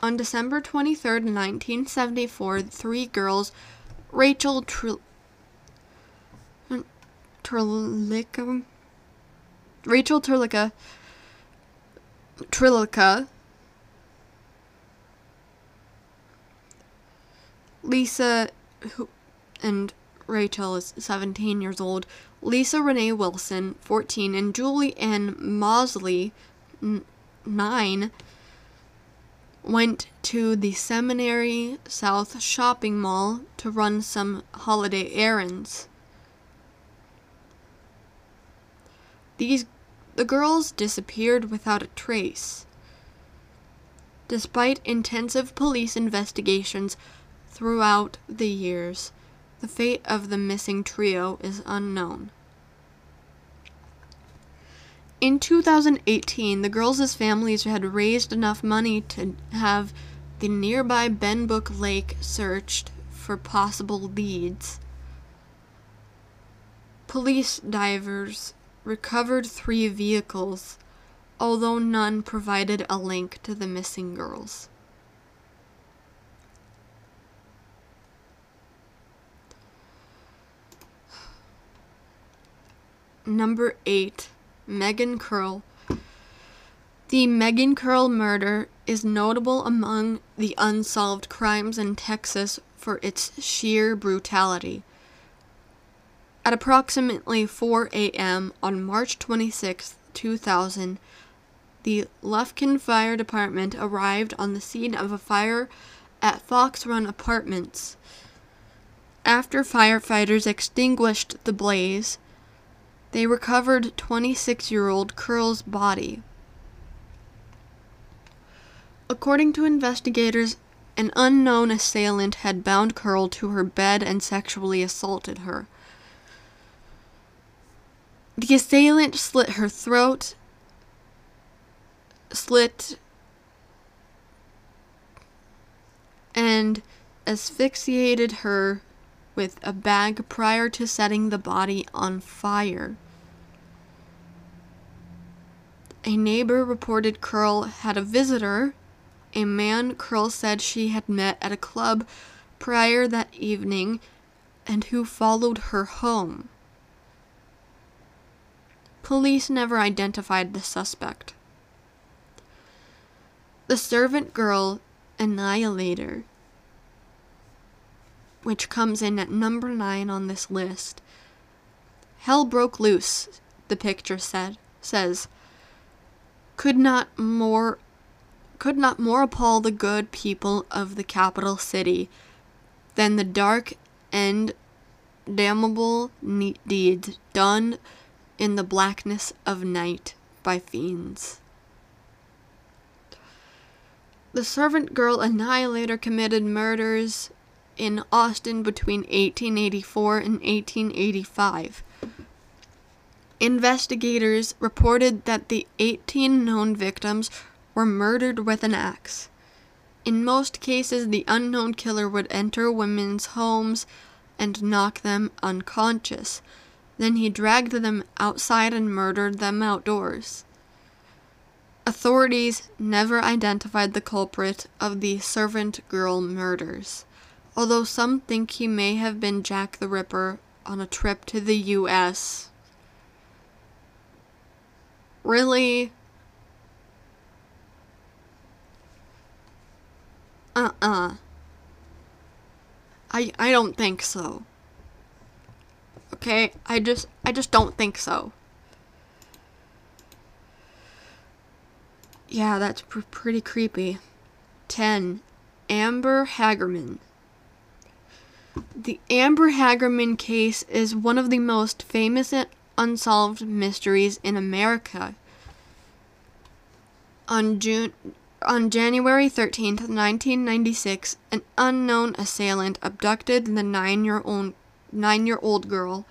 On December 23, 1974, three girls, Rachel Tr- Terlica, Rachel Terlica, Trillica, Lisa, who, and Rachel is 17 years old, Lisa Renee Wilson, 14, and Julie Ann Moseley, 9, went to the Seminary South shopping mall to run some holiday errands. These the girls disappeared without a trace. Despite intensive police investigations throughout the years, the fate of the missing trio is unknown. In 2018, the girls' families had raised enough money to have the nearby Benbrook Lake searched for possible leads. Police divers recovered three vehicles, although none provided a link to the missing girls. Number 8. Megan Curl. The Megan Curl murder is notable among the unsolved crimes in Texas for its sheer brutality. At approximately 4 a.m. on March 26, 2000, the Lufkin Fire Department arrived on the scene of a fire at Fox Run Apartments. After firefighters extinguished the blaze, they recovered 26 year old Curl's body. According to investigators, an unknown assailant had bound Curl to her bed and sexually assaulted her. The assailant slit her throat, slit, and asphyxiated her with a bag prior to setting the body on fire. A neighbor reported Curl had a visitor, a man Curl said she had met at a club prior that evening and who followed her home. Police never identified the suspect. The servant girl annihilator, which comes in at number 9 on this list. Hell broke loose, the picture said, says. Could not more could not more appall the good people of the capital city than the dark and damnable deeds done in the blackness of night by fiends. The servant girl annihilator committed murders in Austin between 1884 and 1885. Investigators reported that the 18 known victims were murdered with an axe. In most cases, the unknown killer would enter women's homes and knock them unconscious. Then he dragged them outside and murdered them outdoors. Authorities never identified the culprit of the servant girl murders, although some think he may have been Jack the Ripper on a trip to the U.S. Really? Uh-uh. I I don't think so. Okay, I just I just don't think so. Yeah, that's pr- pretty creepy. 10. Amber Hagerman. The Amber Hagerman case is one of the most famous unsolved mysteries in America. On June on January 13th, 1996, an unknown assailant abducted the 9-year-old 9-year-old girl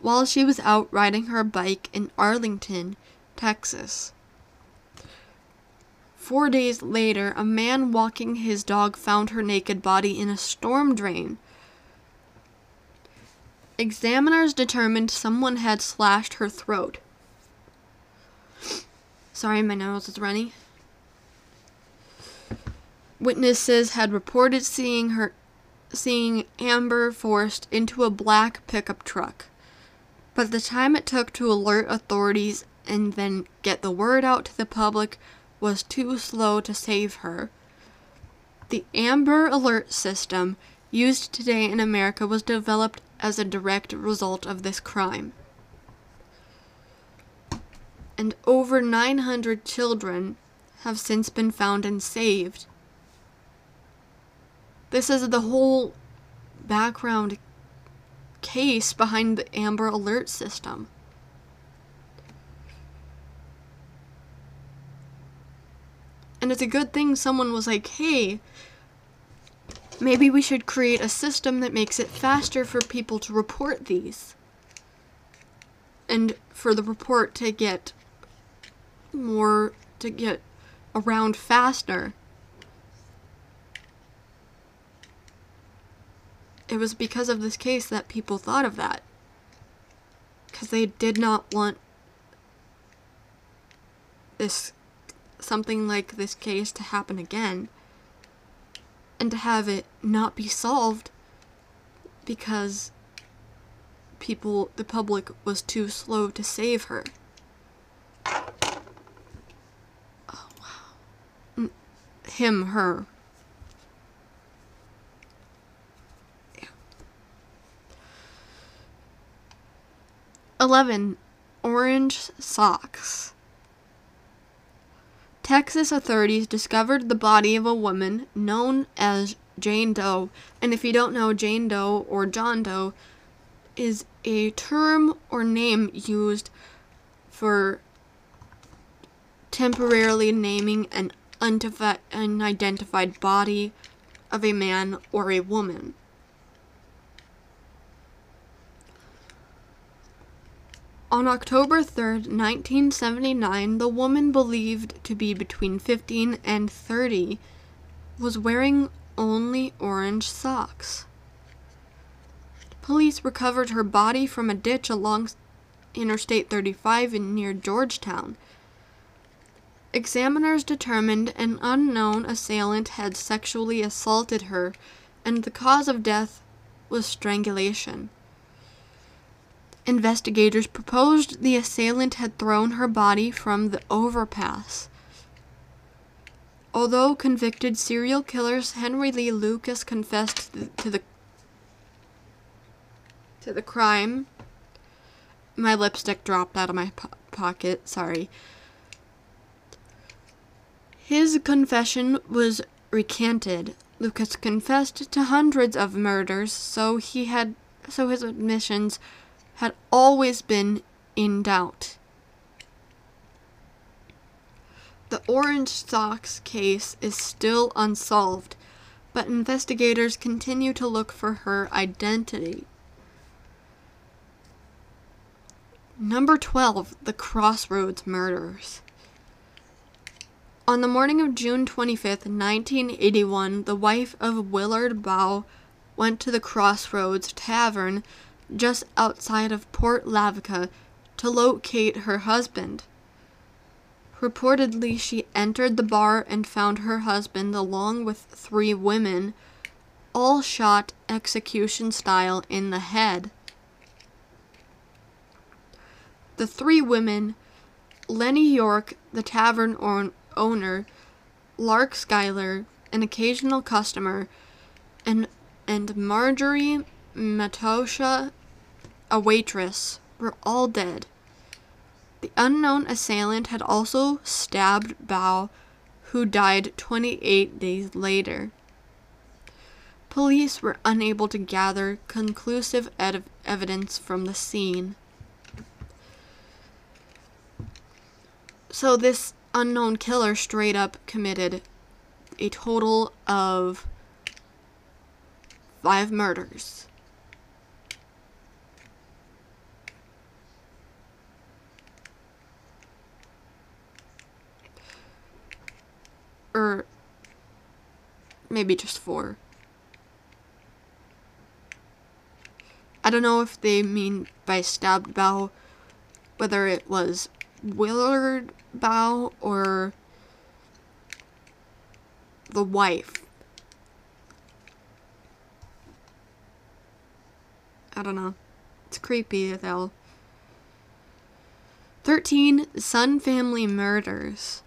while she was out riding her bike in Arlington, Texas. Four days later, a man walking his dog found her naked body in a storm drain. Examiners determined someone had slashed her throat. Sorry, my nose is runny. Witnesses had reported seeing her seeing Amber forced into a black pickup truck. But the time it took to alert authorities and then get the word out to the public was too slow to save her. The Amber Alert system used today in America was developed as a direct result of this crime. And over 900 children have since been found and saved. This is the whole background case behind the Amber Alert system. And it's a good thing someone was like, hey, maybe we should create a system that makes it faster for people to report these. And for the report to get more, to get around faster. It was because of this case that people thought of that. Because they did not want this something like this case to happen again and to have it not be solved because people, the public, was too slow to save her. Oh, wow. Him, her. Yeah. 11. Orange socks. Texas authorities discovered the body of a woman known as Jane Doe. And if you don't know, Jane Doe or John Doe is a term or name used for temporarily naming an unidentified body of a man or a woman. On October 3, 1979, the woman believed to be between 15 and 30 was wearing only orange socks. Police recovered her body from a ditch along Interstate 35 in near Georgetown. Examiners determined an unknown assailant had sexually assaulted her, and the cause of death was strangulation. Investigators proposed the assailant had thrown her body from the overpass. Although convicted serial killers Henry Lee Lucas confessed to the to the crime. My lipstick dropped out of my po- pocket, sorry. His confession was recanted. Lucas confessed to hundreds of murders, so he had so his admissions had always been in doubt. The Orange Socks case is still unsolved, but investigators continue to look for her identity. Number 12 The Crossroads Murders. On the morning of June 25th, 1981, the wife of Willard Bow went to the Crossroads Tavern just outside of Port Lavaca to locate her husband. Reportedly, she entered the bar and found her husband along with three women, all shot execution style in the head. The three women, Lenny York, the tavern owner, Lark Schuyler, an occasional customer, and, and Marjorie Matosha a waitress, were all dead. The unknown assailant had also stabbed Bao, who died 28 days later. Police were unable to gather conclusive ed- evidence from the scene. So, this unknown killer straight up committed a total of five murders. Maybe just four. I don't know if they mean by stabbed Bao whether it was Willard bow or the wife. I don't know. It's creepy though. 13 Sun Family Murders.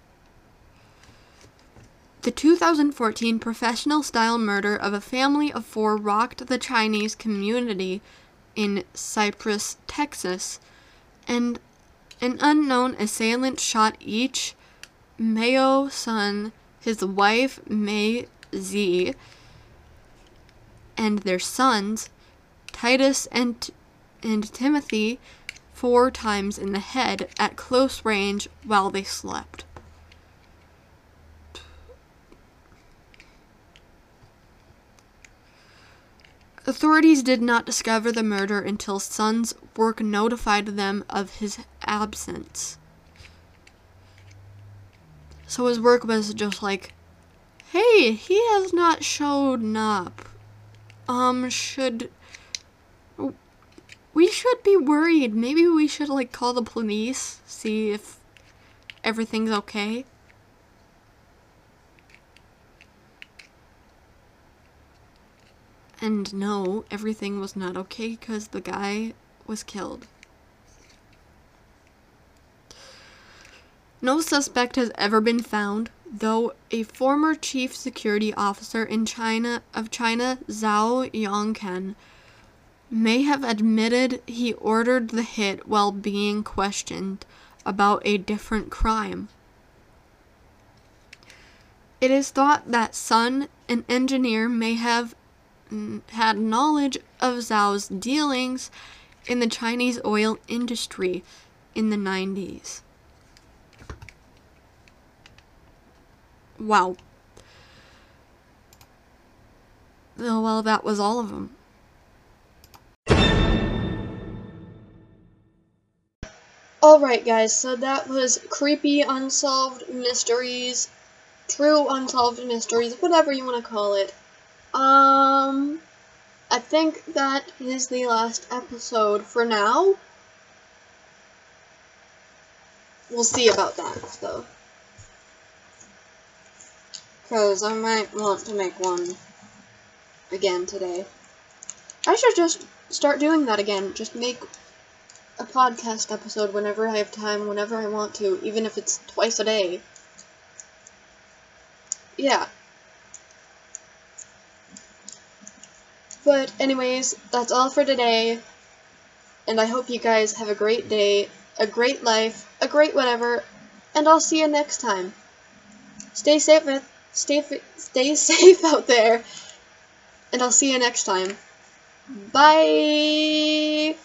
The 2014 professional style murder of a family of four rocked the Chinese community in Cypress, Texas, and an unknown assailant shot each Mayo Sun, his wife Mei Z, and their sons, Titus and, and Timothy, four times in the head at close range while they slept. Authorities did not discover the murder until Sun's work notified them of his absence. So his work was just like, hey, he has not shown up. Um, should. We should be worried. Maybe we should, like, call the police, see if everything's okay. And no, everything was not okay because the guy was killed. No suspect has ever been found, though a former chief security officer in China of China, Zhao Yongkang, may have admitted he ordered the hit while being questioned about a different crime. It is thought that Sun, an engineer, may have had knowledge of Zhao's dealings in the Chinese oil industry in the 90s. Wow. Oh, well, that was all of them. Alright, guys, so that was Creepy Unsolved Mysteries, True Unsolved Mysteries, whatever you want to call it. Um, I think that is the last episode for now. We'll see about that, though. Because I might want to make one again today. I should just start doing that again. Just make a podcast episode whenever I have time, whenever I want to, even if it's twice a day. Yeah. But anyways, that's all for today. And I hope you guys have a great day, a great life, a great whatever, and I'll see you next time. Stay safe, stay stay safe out there, and I'll see you next time. Bye.